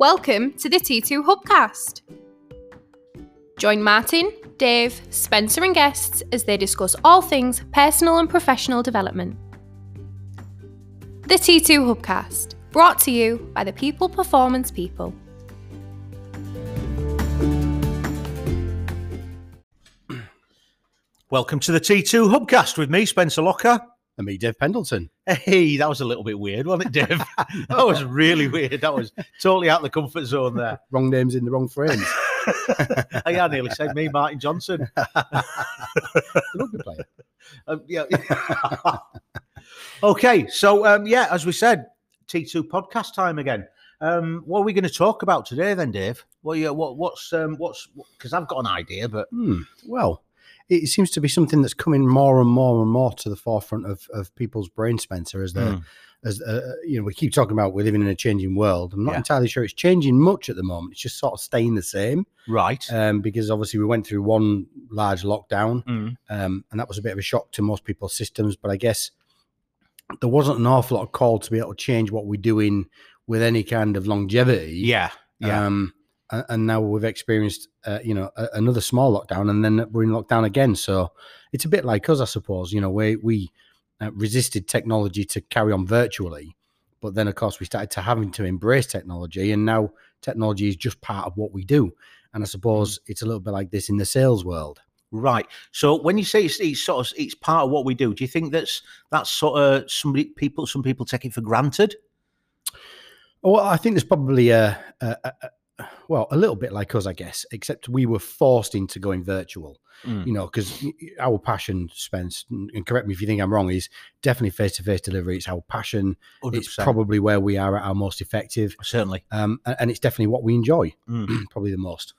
Welcome to the T2 Hubcast. Join Martin, Dave, Spencer, and guests as they discuss all things personal and professional development. The T2 Hubcast, brought to you by the People Performance People. Welcome to the T2 Hubcast with me, Spencer Locker. And me, Dave Pendleton. Hey, that was a little bit weird, wasn't it, Dave? that was really weird. That was totally out of the comfort zone there. Wrong names in the wrong frames. I I nearly said me, Martin Johnson. Rugby player. Um, yeah. okay, so um, yeah, as we said, T2 podcast time again. Um, what are we going to talk about today, then, Dave? Well, yeah, what, what's um, what's because I've got an idea, but Hmm. Well, it seems to be something that's coming more and more and more to the forefront of, of people's brain, Spencer, as the Hmm. as uh, you know we keep talking about we're living in a changing world. I'm not Yeah. entirely sure it's changing much at the moment. It's just sort of staying the same right. um, because obviously we went through one large lockdown, Mm. um, and that was a bit of a shock to most people's systems. But I guess there wasn't an awful lot of call to be able to change what we're doing with any kind of longevity. Yeah, yeah, Um, and now we've experienced, uh, you know, a, another small lockdown, and then we're in lockdown again. So it's a bit like us, I suppose. You know, we we uh, resisted technology to carry on virtually, but then of course we started to having to embrace technology, and now technology is just part of what we do. And I suppose it's a little bit like this in the sales world. right. So when you say it's, it's sort of it's part of what we do, do you think that's that's sort of somebody people some people take it for granted? Well, I think there's probably a, a, a, a well, a little bit like us, I guess, except we were forced into going virtual. Mm. you know, because our passion, Spence, and correct me if you think I'm wrong, is definitely face to face delivery. It's our passion. It's 100%. probably where we are at our most effective, certainly. um, and it's definitely what we enjoy, Mm. probably the most.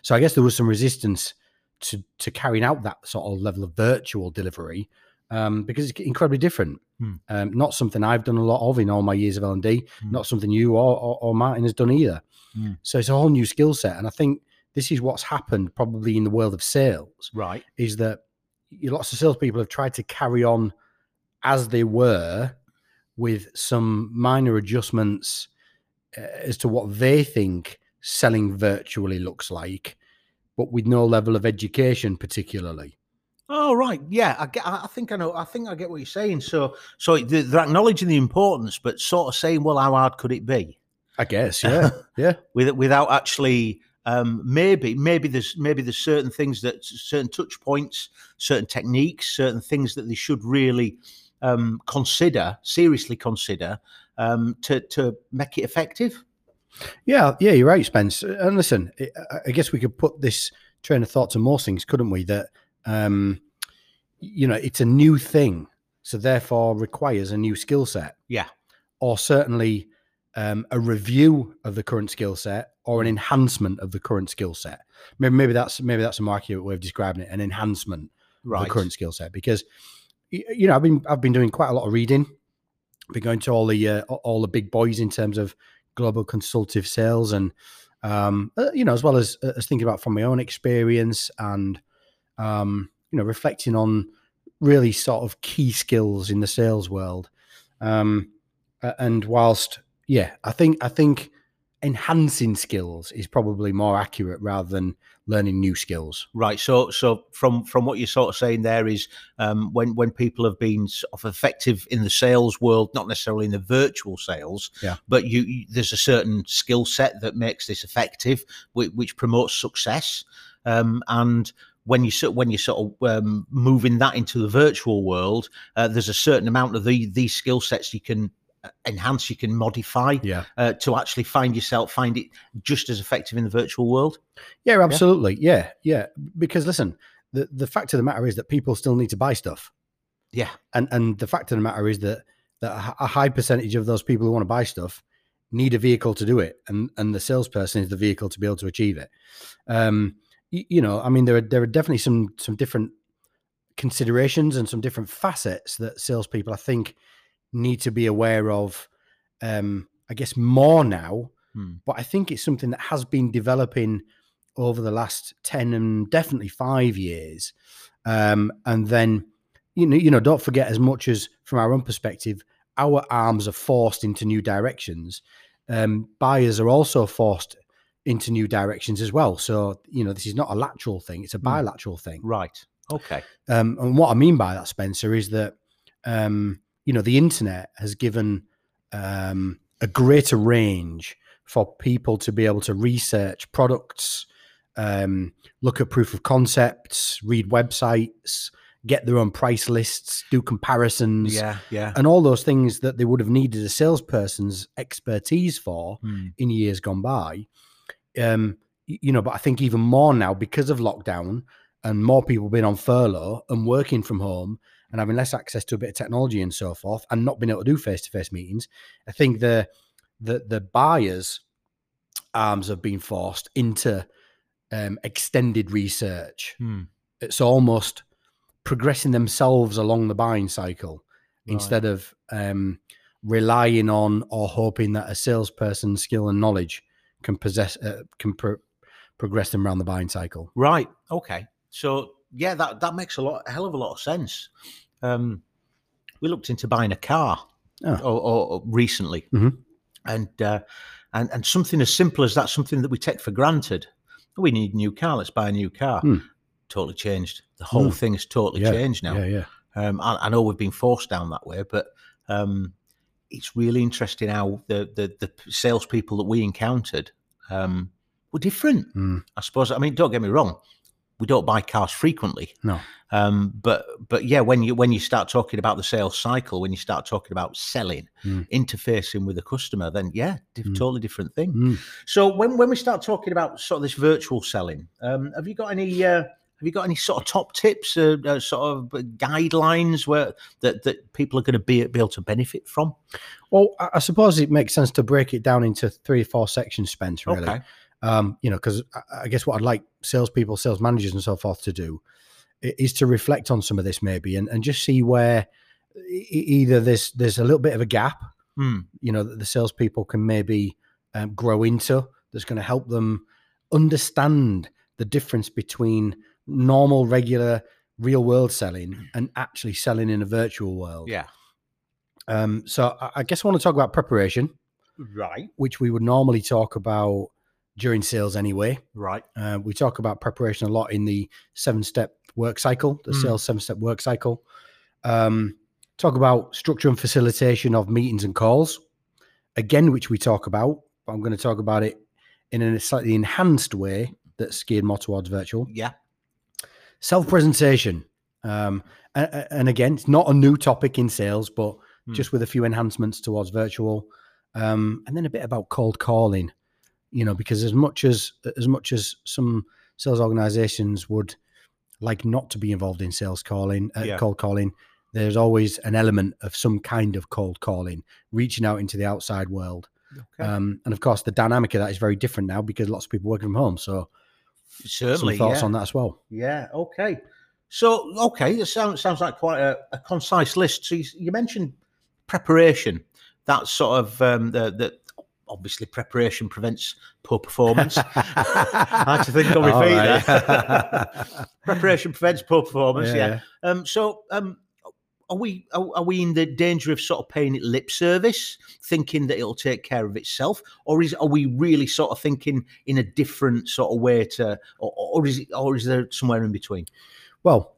So I guess there was some resistance to to carrying out that sort of level of virtual delivery um, because it's incredibly different. Hmm. Um, not something I've done a lot of in all my years of L and D. Hmm. Not something you or, or, or Martin has done either. Hmm. So it's a whole new skill set, and I think this is what's happened probably in the world of sales Right. is that lots of salespeople have tried to carry on as they were with some minor adjustments uh, as to what they think selling virtually looks like, but with no level of education, particularly. Oh right, yeah. I get. I think I know. I think I get what you're saying. So, so they're acknowledging the importance, but sort of saying, "Well, how hard could it be?" I guess, yeah, yeah. With without actually, um, maybe, maybe there's maybe there's certain things that certain touch points, certain techniques, certain things that they should really um, consider seriously consider um, to to make it effective. Yeah, yeah, you're right, Spence. And listen, I- guess we could put this train of thought to most things, couldn't we? That um, you know, it's a new thing, so therefore requires a new skill set. Yeah. or certainly um, a review of the current skill set or an enhancement of the current skill set. Maybe, maybe that's maybe that's a more accurate way of describing it. An enhancement of the current skill set because you know I've been I've been doing quite a lot of reading. I've Been going to all the uh, all the big boys in terms of global consultative sales and um, uh, you know as well as as thinking about from my own experience and um, you know reflecting on really sort of key skills in the sales world. Um, and whilst yeah, I think I think enhancing skills is probably more accurate rather than learning new skills. Right. So, so from from what you're sort of saying there is um, when when people have been sort of effective in the sales world, not necessarily in the virtual sales, Yeah. but you, you there's a certain skill set that makes this effective, which, which promotes success, um, and when you sort when you sort of um, moving that into the virtual world, uh, there's a certain amount of the these skill sets you can enhance, you can modify Yeah. uh, to actually find yourself find it just as effective in the virtual world. Yeah, absolutely. Yeah, yeah. Because listen, the, the fact of the matter is that people still need to buy stuff. Yeah. And and the fact of the matter is that that a high percentage of those people who want to buy stuff need a vehicle to do it, and and the salesperson is the vehicle to be able to achieve it. Um, you, you know, I mean, there are there are definitely some some different considerations and some different facets that salespeople I think need to be aware of. Um, I guess more now, Hmm. but I think it's something that has been developing over the last 10 and definitely five years. Um, and then, you know, you know, don't forget as much as from our own perspective, our arms are forced into new directions. um, buyers are also forced into new directions as well. So you know, this is not a lateral thing; it's a Hmm. bilateral thing. Right. Okay. Um, and what I mean by that, Spencer, is that um, you know the internet has given um, a greater range for people to be able to research products, um, look at proof of concepts, read websites, get their own price lists, do comparisons, Yeah. Yeah. and all those things that they would have needed a salesperson's expertise for Hmm. in years gone by. Um, you know, but I think even more now because of lockdown and more people being on furlough and working from home and having less access to a bit of technology and so forth, and not being able to do face to face meetings. I think the the the buyers' arms have been forced into um, extended research. Hmm. It's almost progressing themselves along the buying cycle Right. instead of um, relying on or hoping that a salesperson's skill and knowledge can possess uh, can pro- progress them around the buying cycle. Right. Okay. So yeah, that that makes a lot, a hell of a lot of sense. Um, we looked into buying a car, Oh. or, or, or recently, Mhm. and uh, and and something as simple as that, something that we take for granted. We need a new car. Let's buy a new car. Hmm. Totally changed. The whole Hmm. thing has totally Yeah, changed now. Yeah, yeah. Um, I, I know we've been forced down that way, but um, it's really interesting how the the, the salespeople that we encountered um, were different. Mm. I suppose. I mean, don't get me wrong, we don't buy cars frequently. No. Um, but but yeah, when you when you start talking about the sales cycle, when you start talking about selling, Mm. interfacing with the customer, then yeah, diff- Mm. totally different thing. Mm. So when when we start talking about sort of this virtual selling, um, have you got any? Uh, have you got any sort of top tips, uh, uh, sort of guidelines where that, that people are going to be, be able to benefit from? Well, I, suppose it makes sense to break it down into three or four sections, Spence. Really, Okay. Um, you know, because I, guess what I'd like salespeople, sales managers, and so forth to do is to reflect on some of this maybe and, and just see where either there's there's a little bit of a gap Hmm. you know that the salespeople can maybe um, grow into that's going to help them understand the difference between normal regular real world selling and actually selling in a virtual world Yeah. um, so I, I guess i want to talk about preparation Right. which we would normally talk about during sales anyway Right. uh, we talk about preparation a lot in the seven step work cycle, the Mm. sales seven step work cycle. Um, talk about structure and facilitation of meetings and calls, again, which we talk about. But I'm going to talk about it in a slightly enhanced way that's geared more towards virtual. Yeah. Self presentation. Um, and, and again, it's not a new topic in sales, but Mm. just with a few enhancements towards virtual. Um, and then a bit about cold calling you know because as much as as much as some sales organizations would like not to be involved in sales calling uh, Yeah. cold calling there's always an element of some kind of cold calling reaching out into the outside world Okay. um, and of course the dynamic of that is very different now because lots of people working from home so Certainly. some thoughts yeah. on that as well Yeah. Okay. So, okay, it sounds sounds like quite a, a concise list. So you, you mentioned preparation. That sort of um, the the obviously preparation prevents poor performance. I had to think on my feet right. there. preparation prevents poor performance. Yeah. Yeah. Um. So, um, are we are, are we in the danger of sort of paying it lip service, thinking that it'll take care of itself, or is are we really sort of thinking in a different sort of way to, or, or is it, or is there somewhere in between? Well,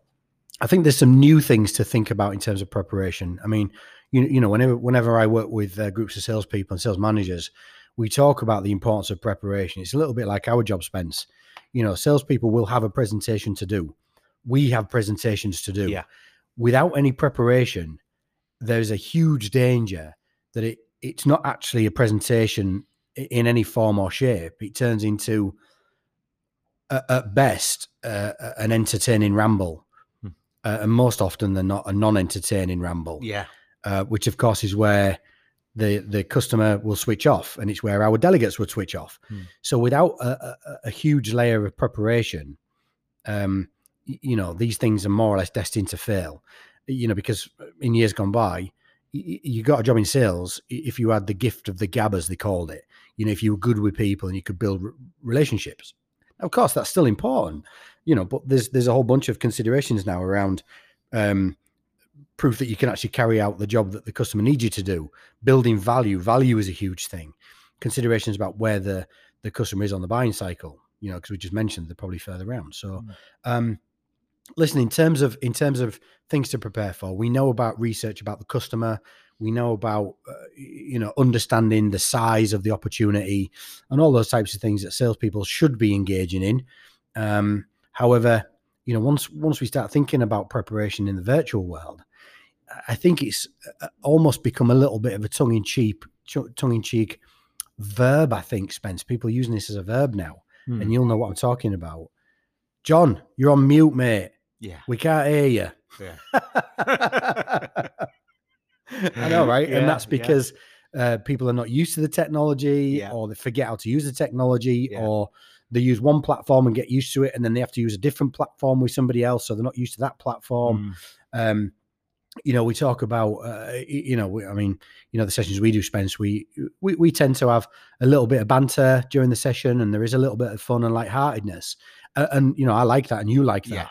I think there's some new things to think about in terms of preparation. I mean, you, you know, whenever whenever I work with uh, groups of salespeople and sales managers, we talk about the importance of preparation. It's a little bit like our job, Spence. You know, salespeople will have a presentation to do. We have presentations to do. Yeah. Without any preparation, there's a huge danger that it it's not actually a presentation in any form or shape. It turns into at best uh, an entertaining ramble, Hmm. uh, and most often than not a non-entertaining ramble. Yeah. Uh, which of course is where the the customer will switch off, and it's where our delegates would switch off. Hmm. So without a, a, a huge layer of preparation, um, you know these things are more or less destined to fail. You know because in years gone by, you got a job in sales if you had the gift of the gab, as they called it. You know, if you were good with people and you could build relationships. Of course, that's still important, you know. But there's there's a whole bunch of considerations now around um, proof that you can actually carry out the job that the customer needs you to do. Building value, value is a huge thing. considerations about where the the customer is on the buying cycle. You know, because we just mentioned they're probably further around. So, Mm. um, listen, in terms of in terms of things to prepare for, we know about research about the customer. We know about uh, you know understanding the size of the opportunity and all those types of things that salespeople should be engaging in. Um, however, you know once once we start thinking about preparation in the virtual world, I think it's uh, almost become a little bit of a tongue in cheek tongue in cheek verb. I think Spence people are using this as a verb now, Hmm. and you'll know what I'm talking about. John, you're on mute, mate. yeah. We can't hear you. Yeah. I know, right? Yeah, and that's yeah. because uh, people are not used to the technology, Yeah. or they forget how to use the technology, Yeah. or they use one platform and get used to it, and then they have to use a different platform with somebody else, so they're not used to that platform. Mm. Um, you know, we talk about, uh, you know, we, I mean, you know, the sessions we do, Spence, we, we we tend to have a little bit of banter during the session, and there is a little bit of fun and lightheartedness, uh, and you know, I like that, and you like that. Yeah.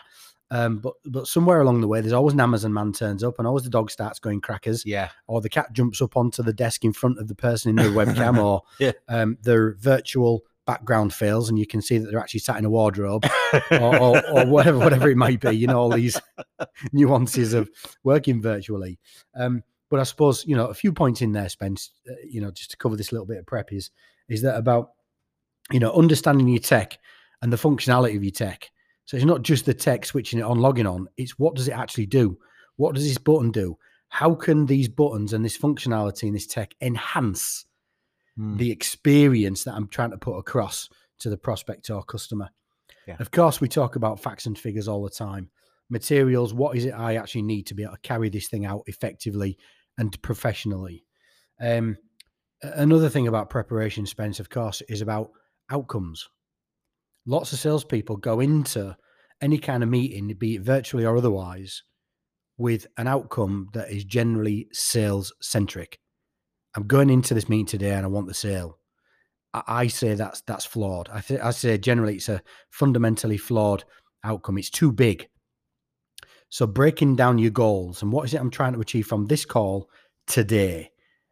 Um, but but somewhere along the way, there's always an Amazon man turns up, and always the dog starts going crackers, Yeah. or the cat jumps up onto the desk in front of the person in the webcam, or Yeah. um, their virtual background fails, and you can see that they're actually sat in a wardrobe, or, or, or whatever whatever it might be. You know, all these nuances of working virtually. Um, but I suppose you know a few points in there, Spence. Uh, you know, just to cover this little bit of prep is is that about you know understanding your tech and the functionality of your tech. So it's not just the tech switching it on, logging on. It's what does it actually do? What does this button do? How can these buttons and this functionality and this tech enhance Mm. the experience that I'm trying to put across to the prospect or customer. Yeah. Of course, we talk about facts and figures all the time. Materials, what is it I actually need to be able to carry this thing out effectively and professionally? Um, another thing about preparation, Spence, of course, is about outcomes. Lots of salespeople go into any kind of meeting, be it virtually or otherwise, with an outcome that is generally sales centric. I'm going into this meeting today and I want the sale. I, I say that's that's flawed. I, th- I say generally it's a fundamentally flawed outcome. It's too big. So breaking down your goals and what is it I'm trying to achieve from this call today?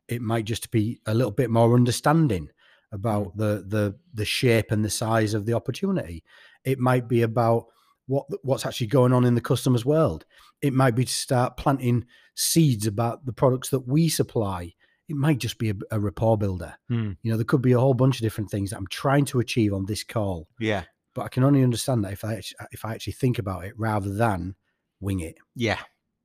It might just be a little bit more understanding about mm. the the the shape and the size of the opportunity. It might be about what what's actually going on in the customer's world. It might be to start planting seeds about the products that we supply. It might just be a, a rapport builder. Mm. You know, there could be a whole bunch of different things that I'm trying to achieve on this call, Yeah. but I can only understand that if I if I actually think about it rather than wing it. Yeah.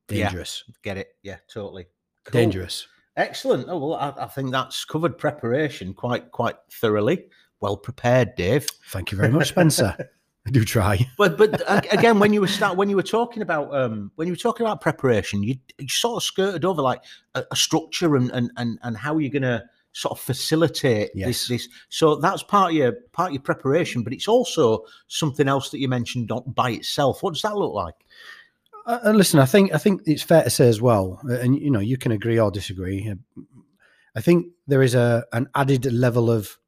Yeah. Dangerous, Get it. Yeah. Totally. Cool. dangerous. Excellent. Oh well, I, I think that's covered preparation quite quite thoroughly. Well prepared, Dave. Thank you very much, Spencer. I do try. But but again, when you were start when you were talking about um when you were talking about preparation, you, you sort of skirted over like a, a structure and and and and how you're gonna sort of facilitate Yes. this this. So that's part of your part of your preparation, but it's also something else that you mentioned not by itself. What does that look like? Uh, and listen, I think I think it's fair to say as well, uh, and you know, you can agree or disagree. uh, I think there is a an added level of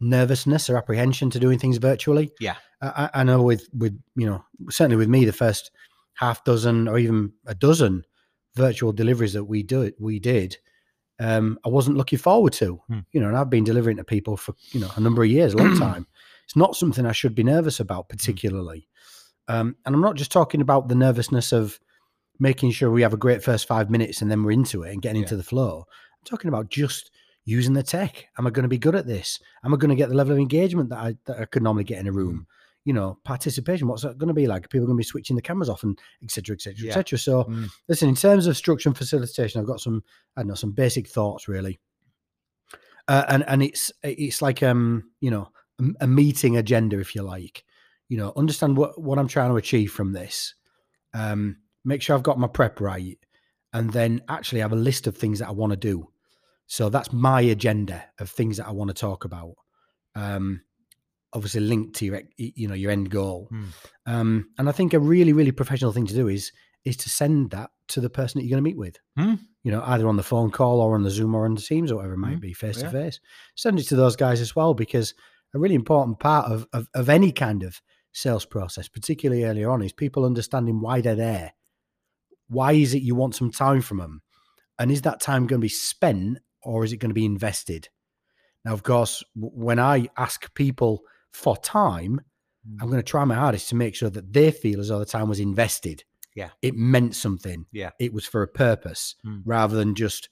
nervousness or apprehension to doing things virtually. Yeah. I, I know with with you know certainly with me the first half dozen or even a dozen virtual deliveries that we do we did, um, I wasn't looking forward to. Hmm. You know, and I've been delivering to people for you know a number of years, a long time. It's not something I should be nervous about particularly. Um, and I'm not just talking about the nervousness of making sure we have a great first five minutes and then we're into it and getting Yeah. into the flow. I'm talking about just using the tech. Am I going to be good at this? Am I going to get the level of engagement that I, that I could normally get in a room? You know, participation. What's that going to be like? People going to be switching the cameras off and etc. etc. et cetera, Yeah. et cetera. So, Mm. listen, in terms of structure and facilitation, I've got some, I don't know, some basic thoughts really. Uh, and and it's it's like um you know a, a meeting agenda if you like you know understand what what i'm trying to achieve from this um make sure i've got my prep right and then actually have a list of things that i want to do so that's my agenda of things that i want to talk about um obviously linked to your you know your end goal. Hmm. um and i think a really really professional thing to do is is to send that to the person that you're going to meet with. Hmm. you know either on the phone call or on the zoom or on the teams or whatever it might Hmm. be face to face. Send it to those guys as well because a really important part of, of of any kind of sales process particularly earlier on is people understanding why they're there. Why is it you want some time from them and is that time going to be spent or is it going to be invested? Now, of course, when I ask people for time, I'm Mm. going to try my hardest to make sure that they feel as though the time was invested. Yeah. It meant something. Yeah. It was for a purpose Mm. rather than just,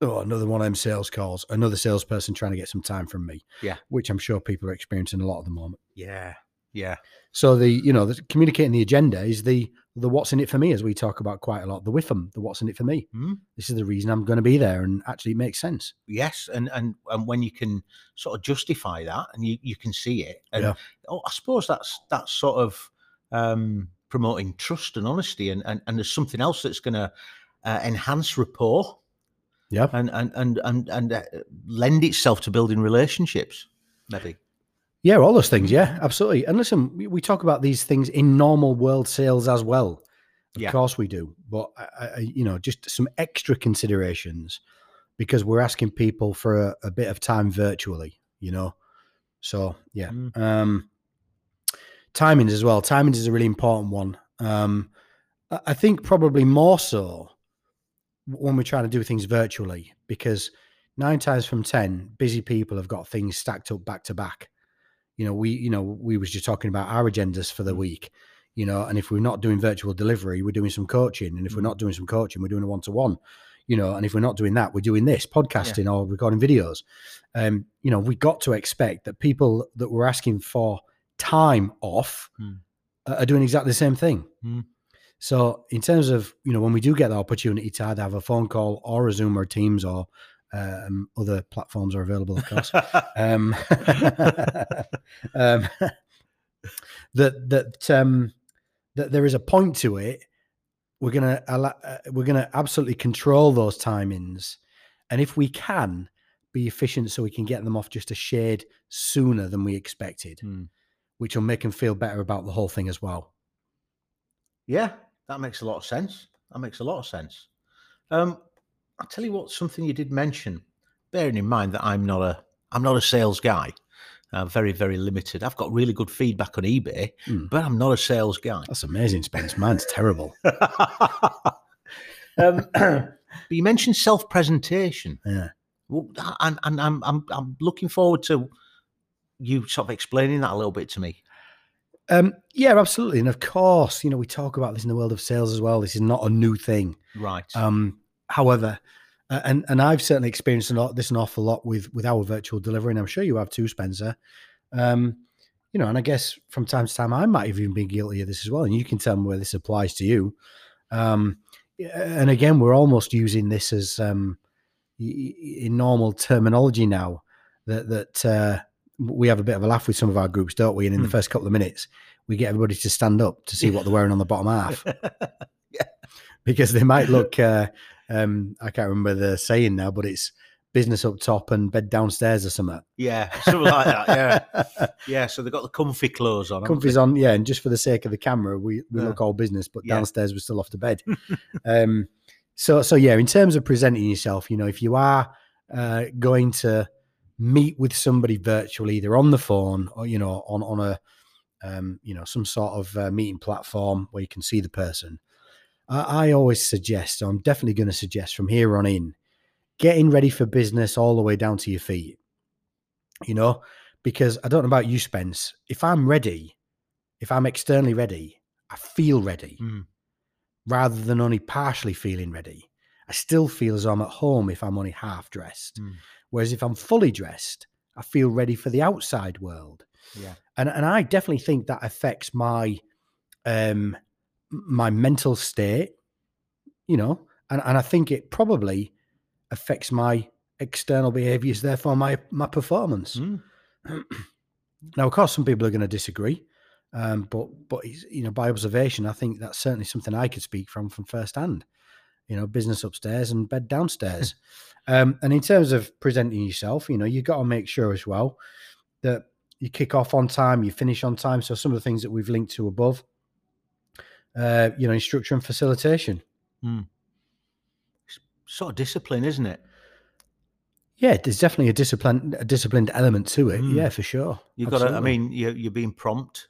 oh, another one of them sales calls, another salesperson trying to get some time from me. Yeah. Which I'm sure people are experiencing a lot at the moment. Yeah. Yeah. So the, you know, the, communicating the agenda is the, the what's in it for me, as we talk about quite a lot, the WIFM, the what's in it for me. Mm. This is the reason I'm going to be there. And actually it makes sense. Yes, and and and when you can sort of justify that, and you you can see it, and Yeah. oh, I suppose that's that's sort of um, promoting trust and honesty, and and, and there's something else that's going to uh, enhance rapport Yeah. and and and and and uh, lend itself to building relationships. Maybe. Yeah, all those things. Yeah, absolutely. And listen, we, we talk about these things in normal world sales as well. Of Yeah. course we do. But, I, I, you know, just some extra considerations because we're asking people for a, a bit of time virtually, you know. So, yeah. Mm. Um, timings as well. Timings is a really important one. Um, I I think probably more so when we're trying to do things virtually because nine times from 10, busy people have got things stacked up back to back you know we you know we was just talking about our agendas for the Mm. week you know and if we're not doing virtual delivery we're doing some coaching and if we're Mm. not doing some coaching we're doing a one-to-one you know and if we're not doing that we're doing this podcasting or recording videos um you know we got to expect that people that were asking for time off Mm. are are doing exactly the same thing Mm. so in terms of you know when we do get the opportunity to either have a phone call or a zoom or teams or um, other platforms are available of course um, um, that that um, that there is a point to it. We're gonna allow, uh, we're gonna absolutely control those timings, and if we can be efficient, so we can get them off just a shade sooner than we expected, Mm. which will make them feel better about the whole thing as well. Yeah, that makes a lot of sense. That makes a lot of sense. Um, I'll tell you what, something you did mention, bearing in mind that I'm not a I'm not a sales guy. Uh, very, very limited. I've got really good feedback on eBay, Hmm. but I'm not a sales guy. That's amazing, Spence. Mine's terrible. um, but you mentioned self-presentation. Yeah. Well, and, and I'm, I'm I'm looking forward to you sort of explaining that a little bit to me. Um, yeah, absolutely. And of course, you know, we talk about this in the world of sales as well. This is not a new thing. Right. Um, however, uh, and and I've certainly experienced a lot, this an awful lot with with our virtual delivery, and I'm sure you have too, Spencer. Um, you know, and I guess from time to time I might have even been guilty of this as well, and you can tell me where this applies to you. Um, and again, we're almost using this as um, in normal terminology now. That that uh, we have a bit of a laugh with some of our groups, don't we? And in the Hmm. first couple of minutes, we get everybody to stand up to see what they're wearing on the bottom half because they might look. Uh, um, I can't remember the saying now, but it's business up top and bed downstairs or something. yeah, something like that. Yeah, yeah. So they've got the comfy clothes on. Comfy's on, yeah. And just for the sake of the camera, we, we Yeah. look all business, but Yeah. downstairs we're still off to bed. um, so, so yeah, in terms of presenting yourself, you know, if you are uh, going to meet with somebody virtually, either on the phone or you know on on a um, you know some sort of uh, meeting platform where you can see the person, I, I always suggest, I'm definitely going to suggest from here on in, getting ready for business all the way down to your feet. You know, because I don't know about you, Spence. If I'm ready, if I'm externally ready, I feel ready Mm. rather than only partially feeling ready. I still feel as though I'm at home if I'm only half dressed. Mm. Whereas if I'm fully dressed, I feel ready for the outside world. Yeah. And and I definitely think that affects my um my mental state, you know, and, and I think it probably affects my external behaviors, therefore my my performance. Mm. Now, of course, some people are going to disagree, um, but but it's, you know, by observation, I think that's certainly something I could speak from from first hand. You know, business upstairs and bed downstairs. um, and in terms of presenting yourself, you know, you got to make sure as well that you kick off on time, you finish on time. So some of the things that we've linked to above, uh, you know, in structure and facilitation. Sort of discipline, isn't it? Yeah, there's definitely a discipline, a disciplined element to it. Mm. Yeah, for sure. You've got to. I mean, you're, you're being prompt.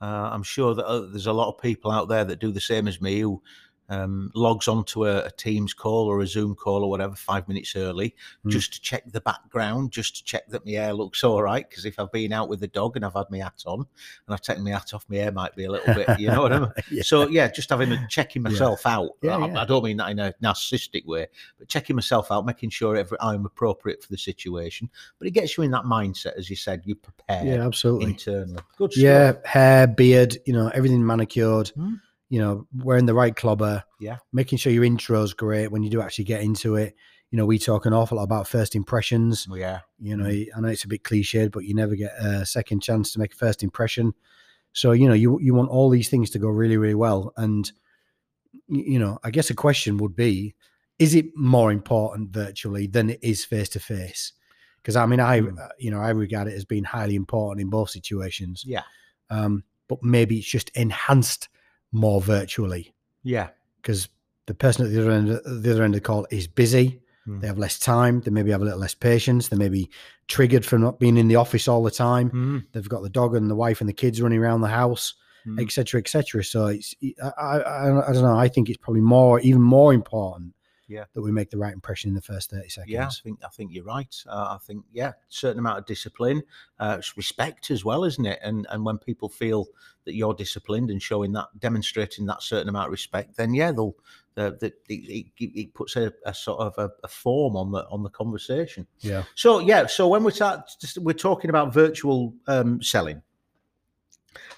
Uh, I'm sure that uh, there's a lot of people out there that do the same as me who um, logs onto a, a Teams call or a Zoom call or whatever five minutes early, Mm. just to check the background, just to check that my hair looks all right. Because if I've been out with the dog and I've had my hat on and I've taken my hat off, my hair might be a little bit, you know what I mean? yeah. So yeah, just having a checking myself out. Yeah, I, yeah. I don't mean that in a narcissistic way, but checking myself out, making sure every, I'm appropriate for the situation. But it gets you in that mindset, as you said, you prepare yeah, absolutely. internally. Good stuff. Yeah, hair, beard, you know, everything manicured. Hmm. You know, wearing the right clobber. Yeah. Making sure your intro's great when you do actually get into it. You know, we talk an awful lot about first impressions. Well, yeah. You know, I know it's a bit cliched, but you never get a second chance to make a first impression. So, you know, you you want all these things to go really, really well. And you know, I guess a question would be, is it more important virtually than it is face to face? Because I mean, I Hmm. uh, you know, I regard it as being highly important in both situations Yeah. um, but maybe it's just enhanced more virtually Yeah. because the person at the other end, the other end of the call is busy. Mm. They have less time. They maybe have a little less patience. They may be triggered from not being in the office all the time. Mm. They've got the dog and the wife and the kids running around the house, Mm. etc., etc. So it's I I I don't know. I think it's probably more even more important. Yeah. that we make the right impression in the first thirty seconds. Yeah, I think I think you're right. Uh, I think yeah, certain amount of discipline, uh, it's respect as well, isn't it? And and when people feel that you're disciplined and showing that, demonstrating that certain amount of respect, then yeah, they'll the, the, it, it, puts a, a sort of a, a form on the on the conversation. yeah, So yeah, so when we start, we're talking about virtual um, selling,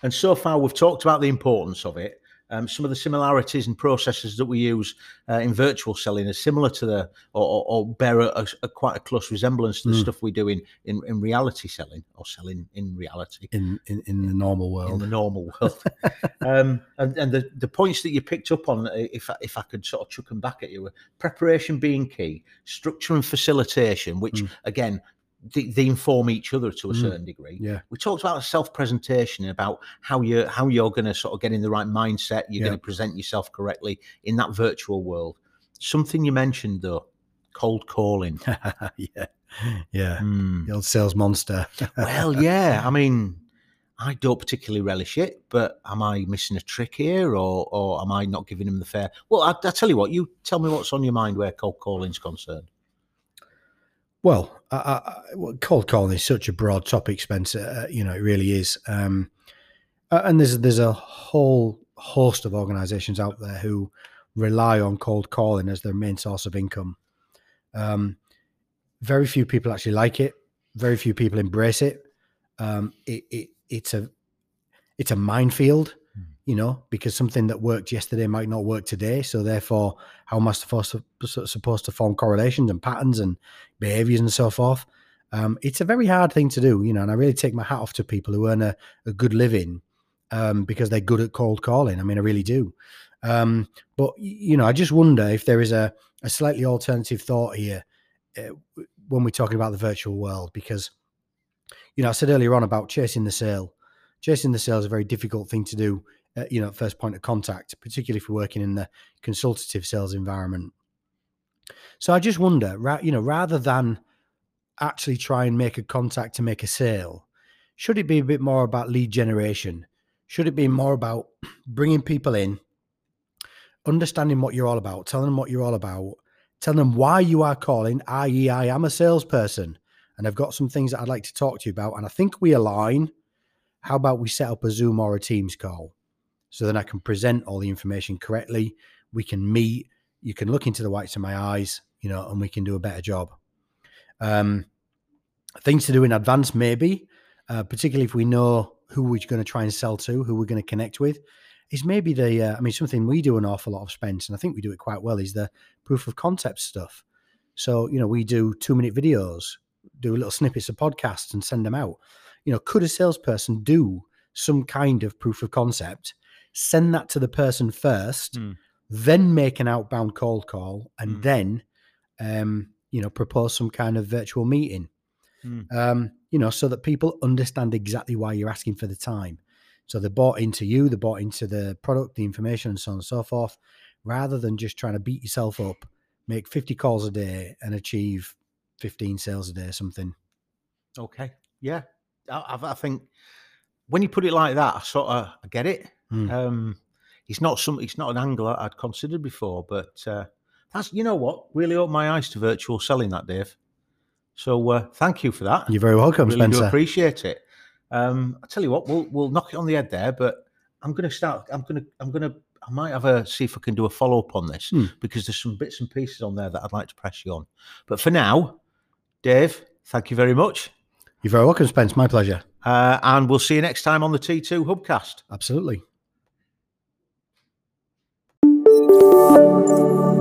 and so far we've talked about the importance of it. Um, some of the similarities and processes that we use uh, in virtual selling are similar to the, or, or, or bear a, a- a quite a close resemblance to the Mm. stuff we do in, in in reality selling or selling in reality in in, in the normal world in the normal world. um, and and the, the points that you picked up on, if I, if I could sort of chuck them back at you, were preparation being key, structure and facilitation, which Mm. again they, they inform each other to a Mm. certain degree. yeah, We talked about self presentation and about how you're how you're going to sort of get in the right mindset. You're Yeah. going to present yourself correctly in that virtual world. Something you mentioned though, cold calling. yeah, yeah. Hmm. The old sales monster. Well, yeah. I mean, I don't particularly relish it, but am I missing a trick here, or or am I not giving him the fair? Well, I, I tell you what. You tell me what's on your mind where cold calling's concerned. Well, I, I, cold calling is such a broad topic, Spencer. Uh, you know, it really is. Um, and there's there's a whole host of organisations out there who rely on cold calling as their main source of income. Um, very few people actually like it. Very few people embrace it. Um, it, it it's a it's a minefield. You know, because something that worked yesterday might not work today. So therefore, how am I supposed to supposed to form correlations and patterns and behaviors and so forth? Um, it's a very hard thing to do, you know, and I really take my hat off to people who earn a, a good living um, because they're good at cold calling. I mean, I really do. Um, but you know, I just wonder if there is a, a slightly alternative thought here uh, when we're talking about the virtual world, because you know, I said earlier on about chasing the sale. Chasing the sale is a very difficult thing to do. Uh, you know, first point of contact, particularly if you're working in the consultative sales environment. So I just wonder, you know, rather than actually try and make a contact to make a sale, should it be a bit more about lead generation? Should it be more about bringing people in, understanding what you're all about, telling them what you're all about, telling them why you are calling, i.e., I am a salesperson and I've got some things that I'd like to talk to you about. And I think we align. How about we set up a Zoom or a Teams call so then I can present all the information correctly? We can meet, you can look into the whites of my eyes, you know, and we can do a better job. Um, things to do in advance, maybe, uh, particularly if we know who we're going to try and sell to, who we're going to connect with, is maybe the, uh, I mean, something we do an awful lot of, Spence, and I think we do it quite well, is the proof of concept stuff. So, you know, we do two minute videos, do little snippets of podcasts and send them out. You know, could a salesperson do some kind of proof of concept, send that to the person first, Hmm. then make an outbound cold call, and Hmm. then, um, you know, propose some kind of virtual meeting? Hmm. um, you know, so that people understand exactly why you're asking for the time. So they're bought into you, they're bought into the product, the information, and so on and so forth, rather than just trying to beat yourself up, make 50 calls a day and achieve 15 sales a day or something. Okay. Yeah. I, I- I think when you put it like that, I sort of I get it. Mm. Um, it's not some it's not an angle I'd considered before, but uh, that's you know what really opened my eyes to virtual selling that, Dave. So uh, thank you for that. You're very welcome, really Spencer. do appreciate it. Um, I tell you what, we'll we'll knock it on the head there, but I'm going to start. I'm going to I'm going to I might have a see if I can do a follow up on this Hmm. because there's some bits and pieces on there that I'd like to press you on. But for now, Dave, thank you very much, You're very welcome, Spence. My pleasure. uh, and we'll see you next time on the T2 Hubcast. Absolutely. Thank you.